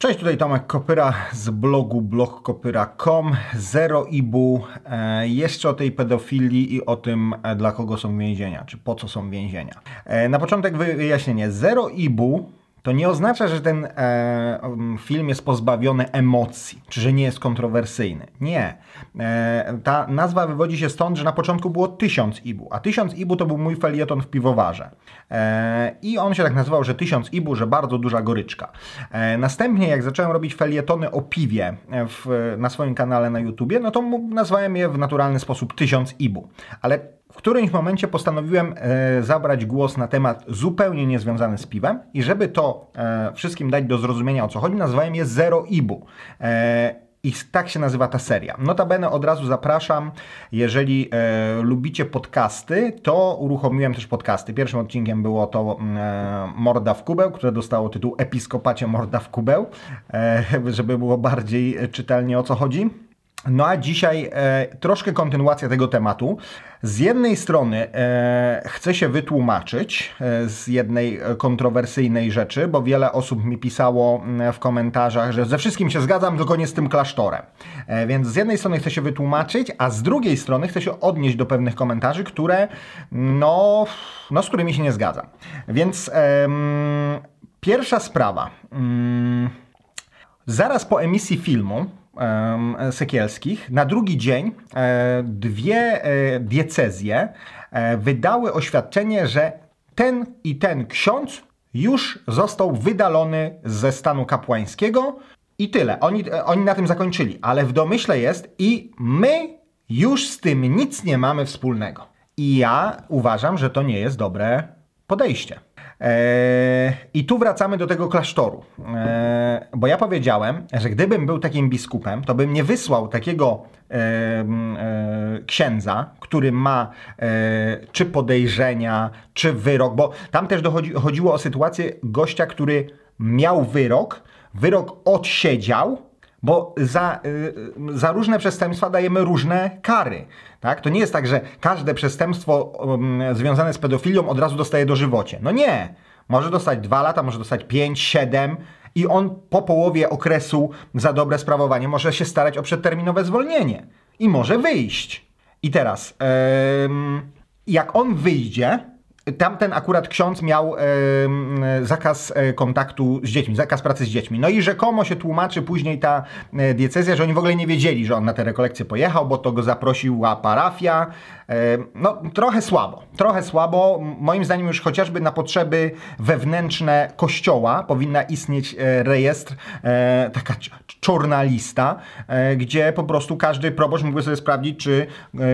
Cześć, tutaj Tomek Kopyra z blogu blogkopyra.com. Zero ibu. E, jeszcze o tej pedofilii i o tym, e, dla kogo są więzienia, czy po co są więzienia. E, na początek wyjaśnienie. Zero ibu to nie oznacza, że ten e, film jest pozbawiony emocji, czy że nie jest kontrowersyjny. Nie. E, ta nazwa wywodzi się stąd, że na początku było 1000 ibu, a 1000 ibu to był mój felieton w piwowarze. E, I on się tak nazywał, że 1000 ibu, że bardzo duża goryczka. E, następnie, jak zacząłem robić felietony o piwie w, na swoim kanale na YouTubie, no to nazwałem je w naturalny sposób 1000 ibu. Ale którymś momencie postanowiłem e, zabrać głos na temat zupełnie niezwiązany z piwem i żeby to e, wszystkim dać do zrozumienia o co chodzi, nazwałem je Zero Ibu. E, i tak się nazywa ta seria. Notabene od razu zapraszam, jeżeli e, lubicie podcasty, to uruchomiłem też podcasty. Pierwszym odcinkiem było to e, Morda w kubeł, które dostało tytuł Episkopacie Morda w kubeł, e, żeby było bardziej czytelnie o co chodzi. No a dzisiaj e, troszkę kontynuacja tego tematu. Z jednej strony e, chcę się wytłumaczyć e, z jednej kontrowersyjnej rzeczy, bo wiele osób mi pisało mm, w komentarzach, że ze wszystkim się zgadzam, tylko nie z tym klasztorem. E, więc z jednej strony chcę się wytłumaczyć, a z drugiej strony chcę się odnieść do pewnych komentarzy, które no, no z którymi się nie zgadzam. Więc pierwsza sprawa. Mm, zaraz po emisji filmu Sekielskich. Na drugi dzień e, dwie e, diecezje e, wydały oświadczenie, że ten i ten ksiądz już został wydalony ze stanu kapłańskiego i tyle. Oni, oni na tym zakończyli, ale w domyśle jest i my już z tym nic nie mamy wspólnego. I ja uważam, że to nie jest dobre podejście. Eee, I tu wracamy do tego klasztoru. Eee, bo ja powiedziałem, że gdybym był takim biskupem, to bym nie wysłał takiego e, księdza, który ma e, czy podejrzenia, czy wyrok, bo tam też dochodzi, chodziło o sytuację gościa, który miał wyrok, wyrok odsiedział, bo za, y, za różne przestępstwa dajemy różne kary. Tak? To nie jest tak, że każde przestępstwo um, związane z pedofilią od razu dostaje dożywocie. No nie. Może dostać dwa lata, może dostać pięć, siedem i on po połowie okresu za dobre sprawowanie może się starać o przedterminowe zwolnienie i może wyjść. I teraz, jak on wyjdzie, Tamten akurat ksiądz miał e, zakaz kontaktu z dziećmi, zakaz pracy z dziećmi. No i rzekomo się tłumaczy później ta e, diecezja, że oni w ogóle nie wiedzieli, że on na te rekolekcje pojechał, bo to go zaprosiła parafia. E, no trochę słabo, trochę słabo. Moim zdaniem już chociażby na potrzeby wewnętrzne kościoła powinna istnieć e, rejestr, e, taka czarna lista, e, gdzie po prostu każdy proboszcz mógłby sobie sprawdzić, czy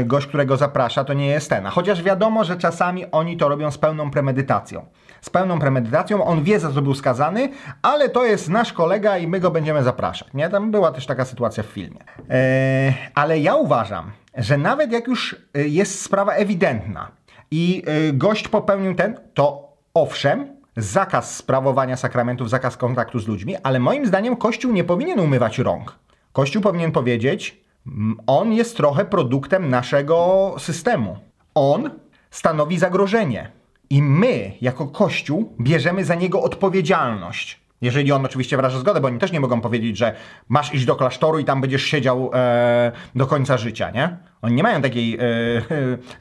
gość, którego zaprasza, to nie jest ten. A chociaż wiadomo, że czasami oni to robią robią z pełną premedytacją. Z pełną premedytacją, on wie za co był skazany, ale to jest nasz kolega i my go będziemy zapraszać. Nie? Tam była też taka sytuacja w filmie. Eee, ale ja uważam, że nawet jak już e, jest sprawa ewidentna i e, gość popełnił ten, to owszem, zakaz sprawowania sakramentów, zakaz kontaktu z ludźmi, ale moim zdaniem Kościół nie powinien umywać rąk. Kościół powinien powiedzieć, on jest trochę produktem naszego systemu. On stanowi zagrożenie. I my, jako Kościół, bierzemy za niego odpowiedzialność. Jeżeli on oczywiście wyraża zgodę, bo oni też nie mogą powiedzieć, że masz iść do klasztoru i tam będziesz siedział e, do końca życia, nie? Oni nie mają takiej e,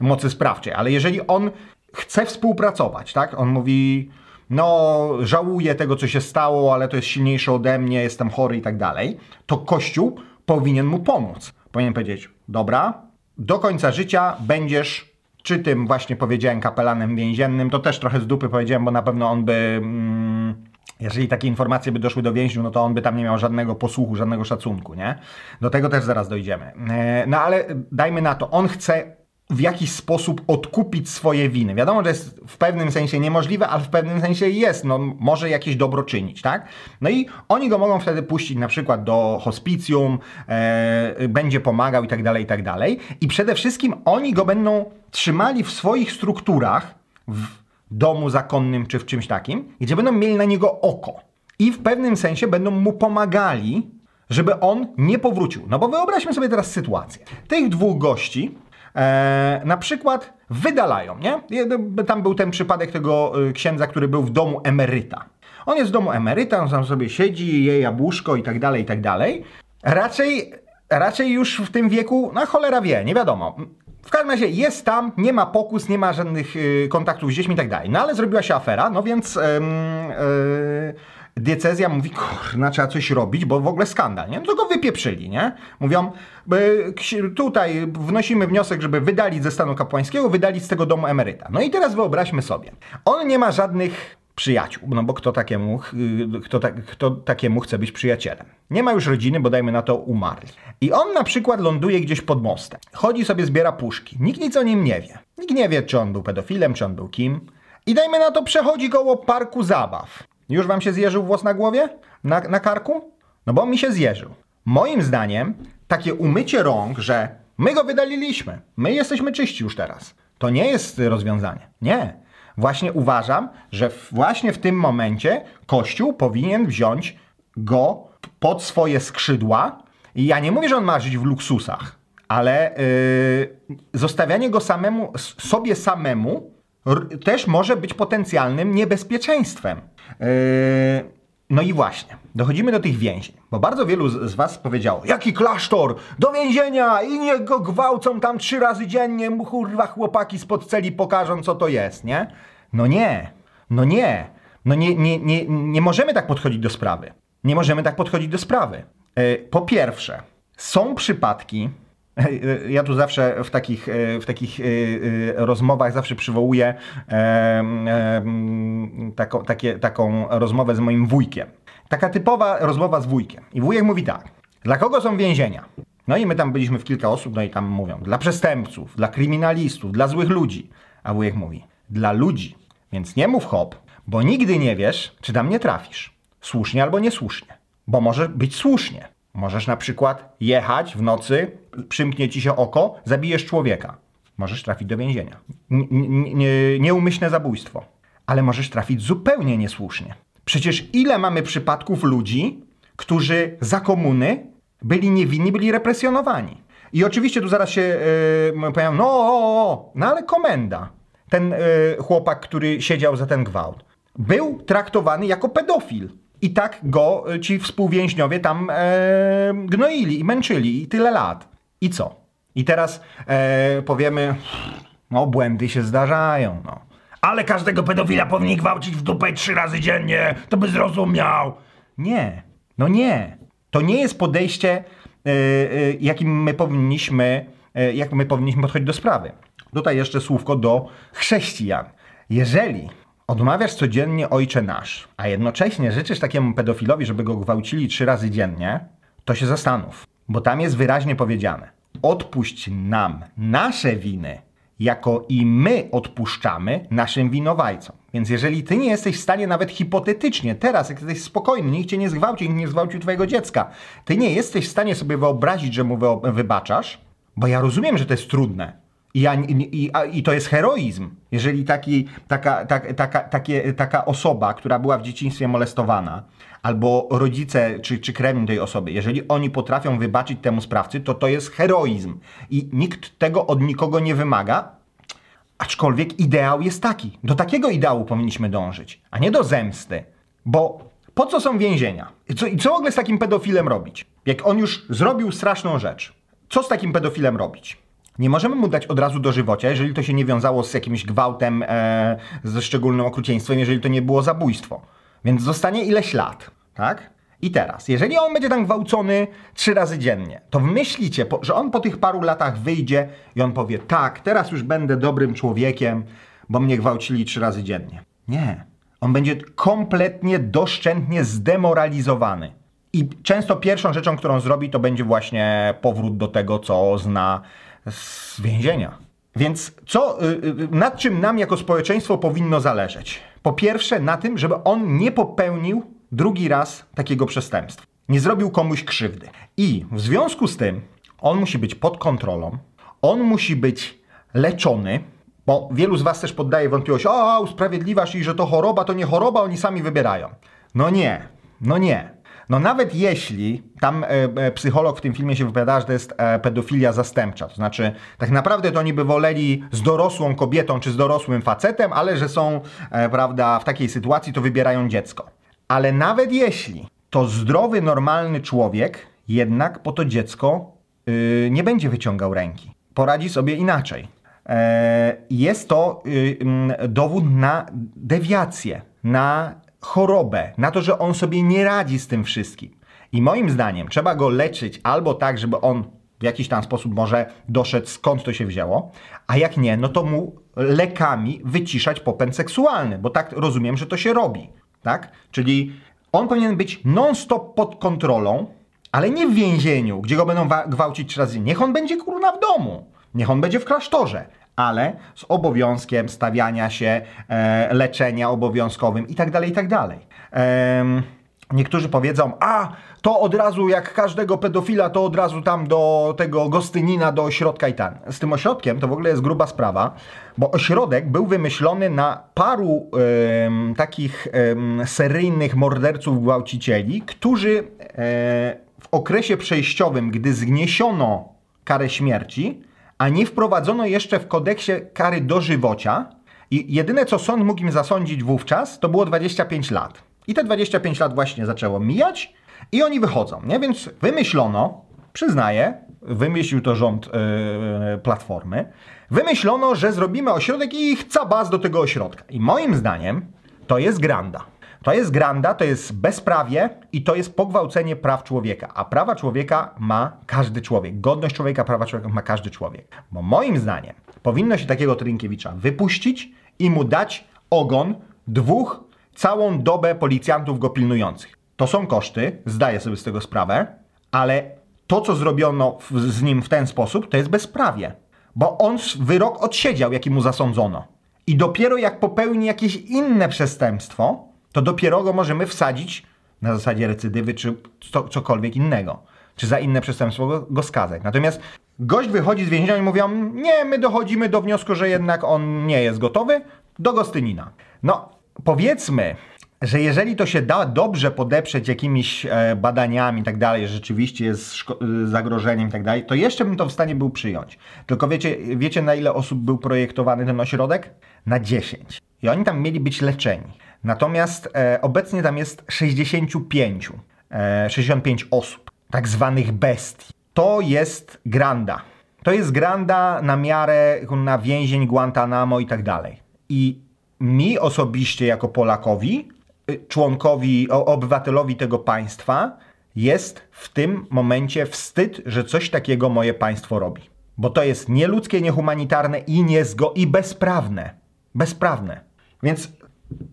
mocy sprawczej, ale jeżeli on chce współpracować, tak? On mówi, no żałuję tego, co się stało, ale to jest silniejsze ode mnie, jestem chory i tak dalej, to Kościół powinien mu pomóc. Powinien powiedzieć, dobra, do końca życia będziesz czy tym właśnie powiedziałem kapelanem więziennym, to też trochę z dupy powiedziałem, bo na pewno on by... Mm, jeżeli takie informacje by doszły do więźniów, no to on by tam nie miał żadnego posłuchu, żadnego szacunku, nie? Do tego też zaraz dojdziemy. E, no ale dajmy na to, on chce w jakiś sposób odkupić swoje winy. Wiadomo, że jest w pewnym sensie niemożliwe, ale w pewnym sensie jest, no może jakieś dobro czynić, tak? No i oni go mogą wtedy puścić na przykład do hospicjum, e, będzie pomagał i tak dalej, i tak dalej. I przede wszystkim oni go będą trzymali w swoich strukturach, w domu zakonnym czy w czymś takim, gdzie będą mieli na niego oko. I w pewnym sensie będą mu pomagali, żeby on nie powrócił. No bo wyobraźmy sobie teraz sytuację. Tych dwóch gości e, na przykład wydalają, nie? Tam był ten przypadek tego e, księdza, który był w domu emeryta. On jest w domu emeryta, on tam sobie siedzi, je jabłuszko i tak dalej, i tak dalej. Raczej, raczej już w tym wieku, no cholera wie, nie wiadomo. W każdym razie jest tam, nie ma pokus, nie ma żadnych y, kontaktów z dziećmi i tak dalej. No ale zrobiła się afera, no więc... Yy, diecezja mówi, kurna, trzeba coś robić, bo w ogóle skandal, nie? No to go wypieprzyli, nie? Mówią, tutaj wnosimy wniosek, żeby wydalić ze stanu kapłańskiego, wydalić z tego domu emeryta. No i teraz wyobraźmy sobie, on nie ma żadnych przyjaciół, no bo kto takiemu, kto, ta, kto takiemu chce być przyjacielem? Nie ma już rodziny, bo dajmy na to umarli. I on na przykład ląduje gdzieś pod mostem. Chodzi sobie, zbiera puszki. Nikt nic o nim nie wie. Nikt nie wie, czy on był pedofilem, czy on był kim. I dajmy na to, przechodzi koło parku zabaw. Już wam się zjeżył włos na głowie? Na, na karku? No bo mi się zjeżył. Moim zdaniem takie umycie rąk, że my go wydaliliśmy, my jesteśmy czyści już teraz, to nie jest rozwiązanie. Nie. Właśnie uważam, że właśnie w tym momencie Kościół powinien wziąć go pod swoje skrzydła. I ja nie mówię, że on ma żyć w luksusach, ale yy, zostawianie go samemu, sobie samemu też może być potencjalnym niebezpieczeństwem. Yy, no i właśnie, dochodzimy do tych więzień, bo bardzo wielu z Was powiedziało, jaki klasztor, do więzienia i niech go gwałcą tam trzy razy dziennie, kurwa chłopaki spod celi pokażą co to jest, nie? No nie, no nie, no nie, nie, nie, nie możemy tak podchodzić do sprawy. Nie możemy tak podchodzić do sprawy. Yy, po pierwsze, są przypadki, ja tu zawsze w takich, e, w takich e, e, rozmowach zawsze przywołuję taką, takie, taką rozmowę z moim wujkiem. Taka typowa rozmowa z wujkiem. I wujek mówi tak. Dla kogo są więzienia? No i my tam byliśmy w kilka osób, no i tam mówią, dla przestępców, dla kryminalistów, dla złych ludzi. A wujek mówi, dla ludzi. Więc nie mów hop, bo nigdy nie wiesz, czy tam nie trafisz. Słusznie albo niesłusznie. Bo może być słusznie. Możesz na przykład jechać w nocy, przymknie ci się oko, zabijesz człowieka. Możesz trafić do więzienia. Nieumyślne zabójstwo. Ale możesz trafić zupełnie niesłusznie. Przecież ile mamy przypadków ludzi, którzy za komuny byli niewinni, byli represjonowani. I oczywiście tu zaraz się yy, no, o, o, no ale komenda, ten yy, chłopak, który siedział za ten gwałt, był traktowany jako pedofil. I tak go e, ci współwięźniowie tam e, gnoili i męczyli i tyle lat. I co? I teraz e, powiemy, no błędy się zdarzają, no. Ale każdego pedofila powinien gwałcić w dupę trzy razy dziennie, to by zrozumiał. Nie, no nie. To nie jest podejście, e, e, jakim my powinniśmy, e, jak my powinniśmy podchodzić do sprawy. Tutaj jeszcze słówko do chrześcijan. Jeżeli odmawiasz codziennie Ojcze Nasz, a jednocześnie życzysz takiemu pedofilowi, żeby go gwałcili trzy razy dziennie, to się zastanów, bo tam jest wyraźnie powiedziane: odpuść nam nasze winy, jako i my odpuszczamy naszym winowajcom. Więc jeżeli ty nie jesteś w stanie nawet hipotetycznie, teraz, jak jesteś spokojny, nikt cię nie zgwałci, nikt nie zgwałcił twojego dziecka, ty nie jesteś w stanie sobie wyobrazić, że mu wybaczasz, bo ja rozumiem, że to jest trudne. I, ja, i, I, to jest heroizm. Jeżeli taki, taka, tak, taka, takie, taka osoba, która była w dzieciństwie molestowana, albo rodzice czy, czy krewni tej osoby, jeżeli oni potrafią wybaczyć temu sprawcy, to to jest heroizm. I nikt tego od nikogo nie wymaga, aczkolwiek ideał jest taki. Do takiego ideału powinniśmy dążyć, a nie do zemsty. Bo po co są więzienia? I co, i co w ogóle z takim pedofilem robić? Jak on już zrobił straszną rzecz, co z takim pedofilem robić? Nie możemy mu dać od razu dożywocia, jeżeli to się nie wiązało z jakimś gwałtem, e, ze szczególnym okrucieństwem, jeżeli to nie było zabójstwo. Więc zostanie ileś lat, tak? I teraz, jeżeli on będzie tam gwałcony trzy razy dziennie, to myślicie, że on po tych paru latach wyjdzie i on powie, tak, teraz już będę dobrym człowiekiem, bo mnie gwałcili trzy razy dziennie. Nie. On będzie kompletnie, doszczętnie zdemoralizowany. I często pierwszą rzeczą, którą zrobi, to będzie właśnie powrót do tego, co zna z więzienia. Więc co, y, y, nad czym nam jako społeczeństwo powinno zależeć? Po pierwsze, na tym, żeby on nie popełnił drugi raz takiego przestępstwa. Nie zrobił komuś krzywdy. I w związku z tym on musi być pod kontrolą, on musi być leczony, bo wielu z Was też poddaje wątpliwość, o, usprawiedliwiasz ich, że to choroba, to nie choroba, oni sami wybierają. No nie, no nie. No nawet jeśli tam e, e, psycholog w tym filmie się wypowiada, że to jest e, pedofilia zastępcza, to znaczy tak naprawdę to oni by woleli z dorosłą kobietą czy z dorosłym facetem, ale że są, prawda, w takiej sytuacji, to wybierają dziecko. Ale nawet jeśli, to zdrowy, normalny człowiek jednak po to dziecko yy, nie będzie wyciągał ręki. Poradzi sobie inaczej. E, jest to yy, dowód na dewiację, na chorobę, na to, że on sobie nie radzi z tym wszystkim. I moim zdaniem trzeba go leczyć albo tak, żeby on w jakiś tam sposób może doszedł skąd to się wzięło, a jak nie, no to mu lekami wyciszać popęd seksualny, bo tak rozumiem, że to się robi, tak? Czyli on powinien być non-stop pod kontrolą, ale nie w więzieniu, gdzie go będą gwałcić trzy razy. Niech on będzie kurna w domu, niech on będzie w klasztorze, ale z obowiązkiem stawiania się, e, leczenia obowiązkowym i tak dalej, i tak. Niektórzy powiedzą, a to od razu jak każdego pedofila, to od razu tam do tego Gostynina, do ośrodka i tam. Z tym ośrodkiem to w ogóle jest gruba sprawa, bo ośrodek był wymyślony na paru takich seryjnych morderców, gwałcicieli, którzy e, w okresie przejściowym, gdy zgniesiono karę śmierci, a nie wprowadzono jeszcze w kodeksie kary dożywocia, i jedyne co sąd mógł im zasądzić wówczas, to było 25 lat. I te 25 lat właśnie zaczęło mijać i oni wychodzą, nie? Więc wymyślono, przyznaję, wymyślił to rząd yy, Platformy, wymyślono, że zrobimy ośrodek i chce baz do tego ośrodka. I moim zdaniem to jest granda. To jest granda, to jest bezprawie i to jest pogwałcenie praw człowieka. A prawa człowieka ma każdy człowiek. Godność człowieka, prawa człowieka ma każdy człowiek. Bo moim zdaniem powinno się takiego Trynkiewicza wypuścić i mu dać ogon dwóch całą dobę policjantów go pilnujących. To są koszty, zdaję sobie z tego sprawę, ale to, co zrobiono w, z nim w ten sposób, to jest bezprawie. Bo on wyrok odsiedział, jaki mu zasądzono. I dopiero jak popełni jakieś inne przestępstwo, to dopiero go możemy wsadzić na zasadzie recydywy czy co, cokolwiek innego. Czy za inne przestępstwo go, go skazać. Natomiast gość wychodzi z więzienia i mówią, nie, my dochodzimy do wniosku, że jednak on nie jest gotowy, do Gostynina. No, powiedzmy, że jeżeli to się da dobrze podeprzeć jakimiś e, badaniami i tak dalej, rzeczywiście jest zagrożeniem i tak dalej, to jeszcze bym to w stanie był przyjąć. Tylko wiecie, wiecie na ile osób był projektowany ten ośrodek? Na 10. I oni tam mieli być leczeni. Natomiast e, obecnie tam jest 65, e, 65 osób, tak zwanych bestii. To jest granda. To jest granda na miarę na więzień Guantanamo i tak dalej. I mi osobiście jako Polakowi, y, członkowi, obywatelowi tego państwa, jest w tym momencie wstyd, że coś takiego moje państwo robi. Bo to jest nieludzkie, niehumanitarne i, niezgo i bezprawne. Bezprawne. Więc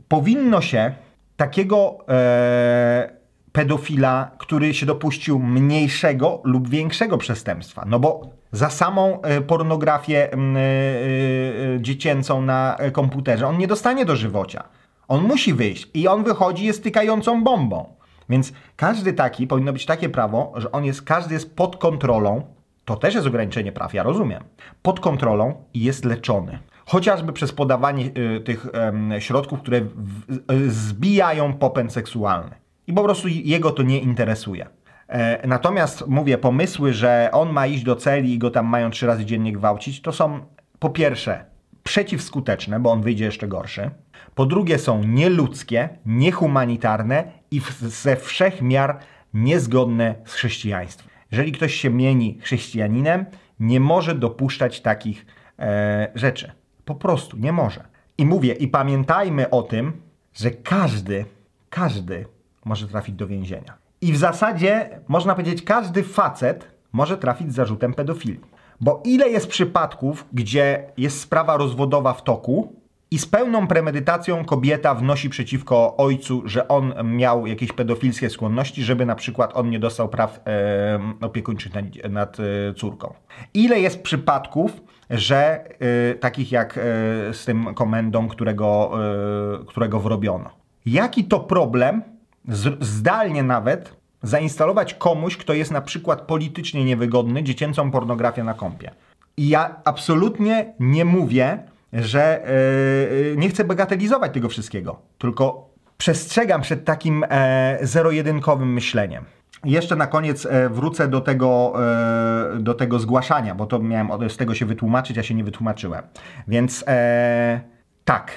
powinno się takiego e, pedofila, który się dopuścił mniejszego lub większego przestępstwa. No bo za samą e, pornografię e, e, dziecięcą na komputerze on nie dostanie do żywocia. On musi wyjść i on wychodzi jest tykającą bombą. Więc każdy taki, powinno być takie prawo, że on jest, każdy jest pod kontrolą, to też jest ograniczenie praw, ja rozumiem, pod kontrolą i jest leczony. Chociażby przez podawanie y, tych środków, które y, zbijają popęd seksualny. I po prostu jego to nie interesuje. E, natomiast mówię, pomysły, że on ma iść do celi i go tam mają trzy razy dziennie gwałcić, to są po pierwsze przeciwskuteczne, bo on wyjdzie jeszcze gorszy. Po drugie są nieludzkie, niehumanitarne i ze wszech miar niezgodne z chrześcijaństwem. Jeżeli ktoś się mieni chrześcijaninem, nie może dopuszczać takich e, rzeczy. Po prostu nie może. I mówię, i pamiętajmy o tym, że każdy, każdy może trafić do więzienia. I w zasadzie można powiedzieć, każdy facet może trafić z zarzutem pedofilii. Bo ile jest przypadków, gdzie jest sprawa rozwodowa w toku i z pełną premedytacją kobieta wnosi przeciwko ojcu, że on miał jakieś pedofilskie skłonności, żeby na przykład on nie dostał praw e, opiekuńczych nad, nad e, córką. Ile jest przypadków, że e, takich jak e, z tym komendą, którego, e, którego wrobiono. Jaki to problem zdalnie nawet zainstalować komuś, kto jest na przykład politycznie niewygodny, dziecięcą pornografię na kompie. I ja absolutnie nie mówię, że nie chcę bagatelizować tego wszystkiego, tylko przestrzegam przed takim e, zero-jedynkowym myśleniem. Jeszcze na koniec e, wrócę do tego, e, do tego zgłaszania, bo to miałem z tego się wytłumaczyć, a się nie wytłumaczyłem. Więc e, tak,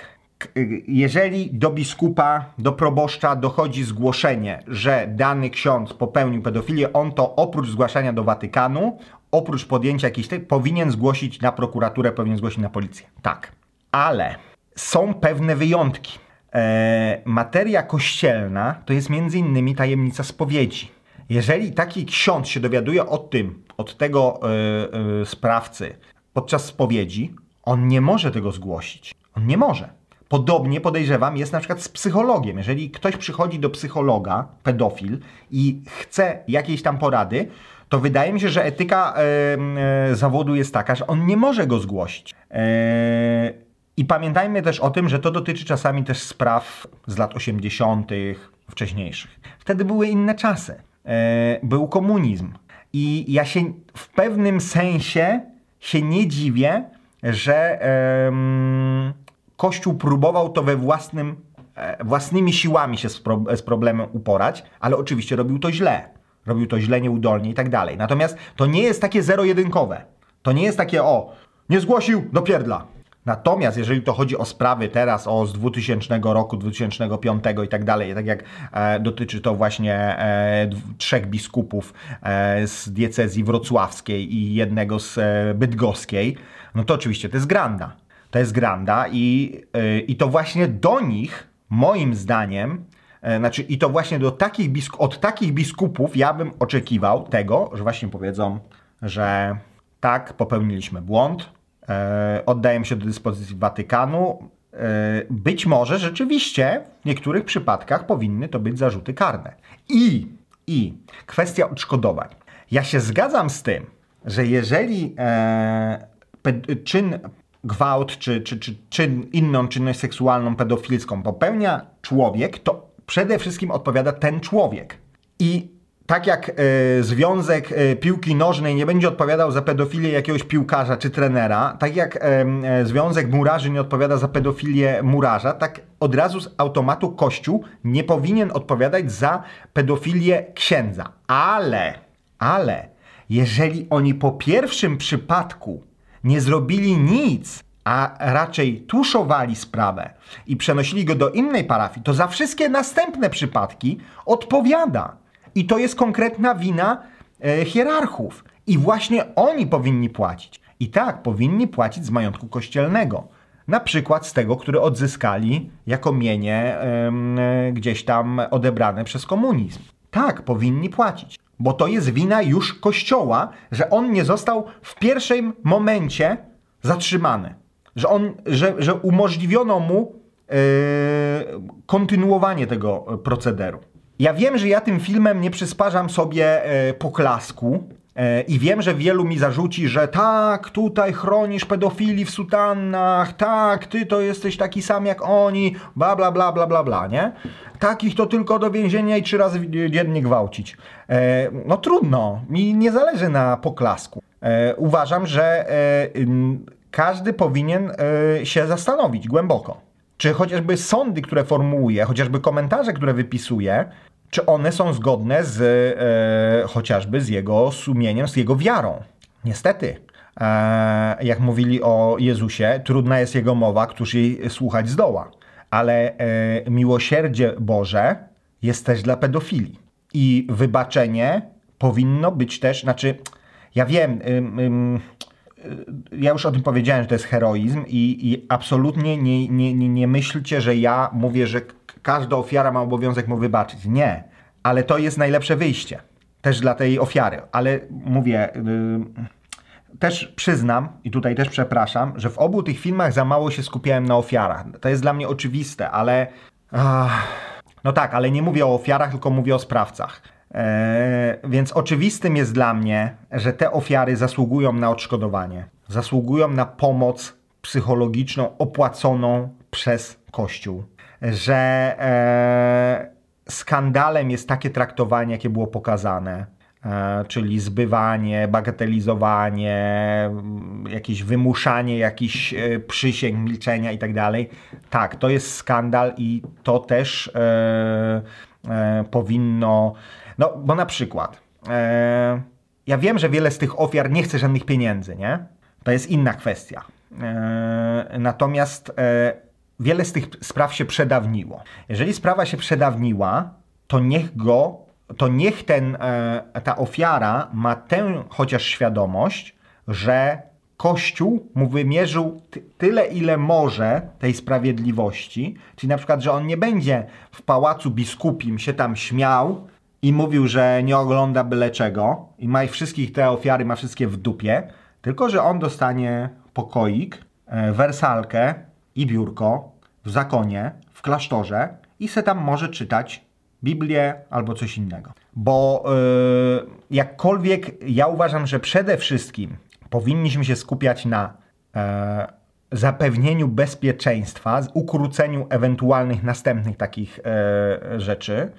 jeżeli do biskupa, do proboszcza dochodzi zgłoszenie, że dany ksiądz popełnił pedofilię, on to oprócz zgłaszania do Watykanu, oprócz podjęcia jakiejś tej, powinien zgłosić na prokuraturę, powinien zgłosić na policję. Tak. Ale są pewne wyjątki. E, materia kościelna to jest między innymi tajemnica spowiedzi. Jeżeli taki ksiądz się dowiaduje o tym, od tego e, e, sprawcy podczas spowiedzi, on nie może tego zgłosić. On nie może. Podobnie podejrzewam jest na przykład z psychologiem. Jeżeli ktoś przychodzi do psychologa, pedofil, i chce jakiejś tam porady, to wydaje mi się, że etyka e, e, zawodu jest taka, że on nie może go zgłosić. E, I pamiętajmy też o tym, że to dotyczy czasami też spraw z lat 80., wcześniejszych. Wtedy były inne czasy. E, był komunizm. I ja się w pewnym sensie się nie dziwię, że Kościół próbował to we własnym, e, własnymi siłami się z, pro, z problemem uporać, ale oczywiście robił to źle. Robił to źle, nieudolnie i tak dalej. Natomiast to nie jest takie zero-jedynkowe. To nie jest takie, o, nie zgłosił, do pierdla. Natomiast jeżeli to chodzi o sprawy teraz o z 2000 roku, 2005 i tak dalej, tak jak e, dotyczy to właśnie e, trzech biskupów e, z diecezji wrocławskiej i jednego z e, bydgoskiej, no to oczywiście to jest granda. To jest granda i, e, i to właśnie do nich, moim zdaniem, e, znaczy i to właśnie do takich biskup, od takich biskupów ja bym oczekiwał tego, że właśnie powiedzą, że tak, popełniliśmy błąd, e, oddajemy się do dyspozycji Watykanu. E, być może rzeczywiście w niektórych przypadkach powinny to być zarzuty karne. I, i kwestia odszkodowań. Ja się zgadzam z tym, że jeżeli e, czyn gwałt czy, czy, czy czyn, inną czynność seksualną pedofilską popełnia człowiek, to przede wszystkim odpowiada ten człowiek. I tak jak e, Związek e, Piłki Nożnej nie będzie odpowiadał za pedofilię jakiegoś piłkarza czy trenera, tak jak e, Związek Murarzy nie odpowiada za pedofilię murarza, tak od razu z automatu Kościół nie powinien odpowiadać za pedofilię księdza. Ale, ale, jeżeli oni po pierwszym przypadku nie zrobili nic, a raczej tuszowali sprawę i przenosili go do innej parafii, to za wszystkie następne przypadki odpowiada. I to jest konkretna wina e, hierarchów. I właśnie oni powinni płacić. I tak, powinni płacić z majątku kościelnego. Na przykład z tego, który odzyskali jako mienie e, gdzieś tam odebrane przez komunizm. Tak, powinni płacić. Bo to jest wina już kościoła, że on nie został w pierwszym momencie zatrzymany. Że, on, że, że umożliwiono mu e, kontynuowanie tego procederu. Ja wiem, że ja tym filmem nie przysparzam sobie e, poklasku e, i wiem, że wielu mi zarzuci, że tak, tutaj chronisz pedofili w sutannach, tak, ty to jesteś taki sam jak oni, bla bla bla bla bla bla, nie? Takich to tylko do więzienia i trzy razy dziennie gwałcić. E, no trudno, mi nie zależy na poklasku. E, uważam, że e, każdy powinien się zastanowić głęboko czy chociażby sądy, które formułuje, chociażby komentarze, które wypisuje, czy one są zgodne z e, chociażby z jego sumieniem, z jego wiarą. Niestety, e, jak mówili o Jezusie, trudna jest jego mowa, któż jej słuchać zdoła. Ale e, miłosierdzie Boże jest też dla pedofili. I wybaczenie powinno być też, znaczy, ja wiem, ja już o tym powiedziałem, że to jest heroizm i, i absolutnie nie, nie, nie, nie myślcie, że ja mówię, że każda ofiara ma obowiązek mu wybaczyć. Nie, ale to jest najlepsze wyjście też dla tej ofiary. Ale mówię, yy, też przyznam i tutaj też przepraszam, że w obu tych filmach za mało się skupiałem na ofiarach. To jest dla mnie oczywiste, ale. no tak, ale nie mówię o ofiarach, tylko mówię o sprawcach. E, więc oczywistym jest dla mnie, że te ofiary zasługują na odszkodowanie, zasługują na pomoc psychologiczną opłaconą przez Kościół, że e, skandalem jest takie traktowanie, jakie było pokazane, e, czyli zbywanie, bagatelizowanie, jakieś wymuszanie jakichś przysięg, milczenia i tak dalej. Tak, to jest skandal i to też powinno no, bo na przykład, e, ja wiem, że wiele z tych ofiar nie chce żadnych pieniędzy, nie? To jest inna kwestia. E, natomiast e, wiele z tych spraw się przedawniło. Jeżeli sprawa się przedawniła, to niech go, to niech ten, e, ta ofiara ma tę chociaż świadomość, że Kościół mu wymierzył ty, tyle, ile może tej sprawiedliwości, czyli na przykład, że on nie będzie w pałacu biskupim się tam śmiał i mówił, że nie ogląda byle czego i ma ich wszystkich te ofiary, ma wszystkie w dupie, tylko że on dostanie pokoik, e, wersalkę i biurko w zakonie, w klasztorze i se tam może czytać Biblię albo coś innego. Bo yy, jakkolwiek ja uważam, że przede wszystkim powinniśmy się skupiać na e, zapewnieniu bezpieczeństwa, ukróceniu ewentualnych następnych takich rzeczy,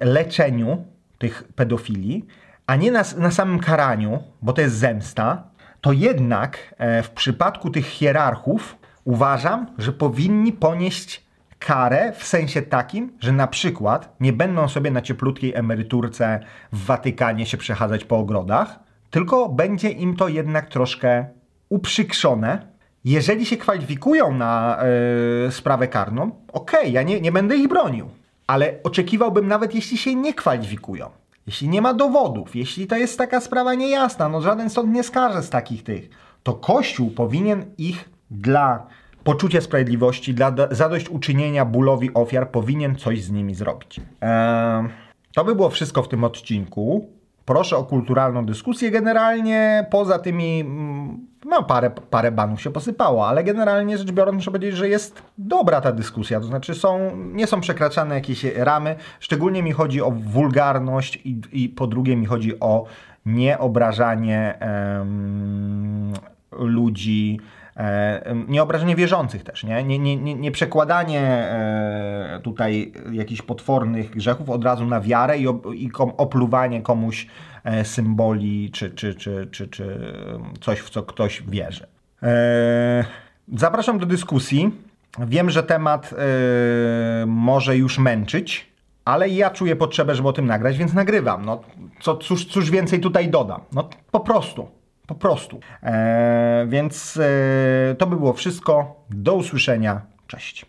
leczeniu tych pedofili, a nie na, na samym karaniu, bo to jest zemsta, to jednak e, w przypadku tych hierarchów uważam, że powinni ponieść karę w sensie takim, że na przykład nie będą sobie na cieplutkiej emeryturce w Watykanie się przechadzać po ogrodach, tylko będzie im to jednak troszkę uprzykrzone. Jeżeli się kwalifikują na yy, sprawę karną, okej, okay, ja nie, nie będę ich bronił, ale oczekiwałbym nawet, jeśli się nie kwalifikują. Jeśli nie ma dowodów, jeśli to jest taka sprawa niejasna, no żaden sąd nie skarży z takich tych, to Kościół powinien ich dla poczucia sprawiedliwości, dla zadośćuczynienia bólowi ofiar, powinien coś z nimi zrobić. Eee, to by było wszystko w tym odcinku. Proszę o kulturalną dyskusję. Generalnie poza tymi, mm, no parę, parę banów się posypało, ale generalnie rzecz biorąc muszę powiedzieć, że jest dobra ta dyskusja. To znaczy są, nie są przekraczane jakieś ramy. Szczególnie mi chodzi o wulgarność i, i po drugie mi chodzi o nieobrażanie um, ludzi nieobrażenie wierzących też, nie? Nie, nie, nie, nie przekładanie e, tutaj jakichś potwornych grzechów od razu na wiarę i, i opluwanie komuś e, symboli czy, czy, czy, czy, czy coś, w co ktoś wierzy. Zapraszam do dyskusji. Wiem, że temat może już męczyć, ale ja czuję potrzebę, żeby o tym nagrać, więc nagrywam. No, co, cóż, cóż więcej tutaj dodam? No po prostu. Po prostu. E, więc e, to by było wszystko. Do usłyszenia. Cześć.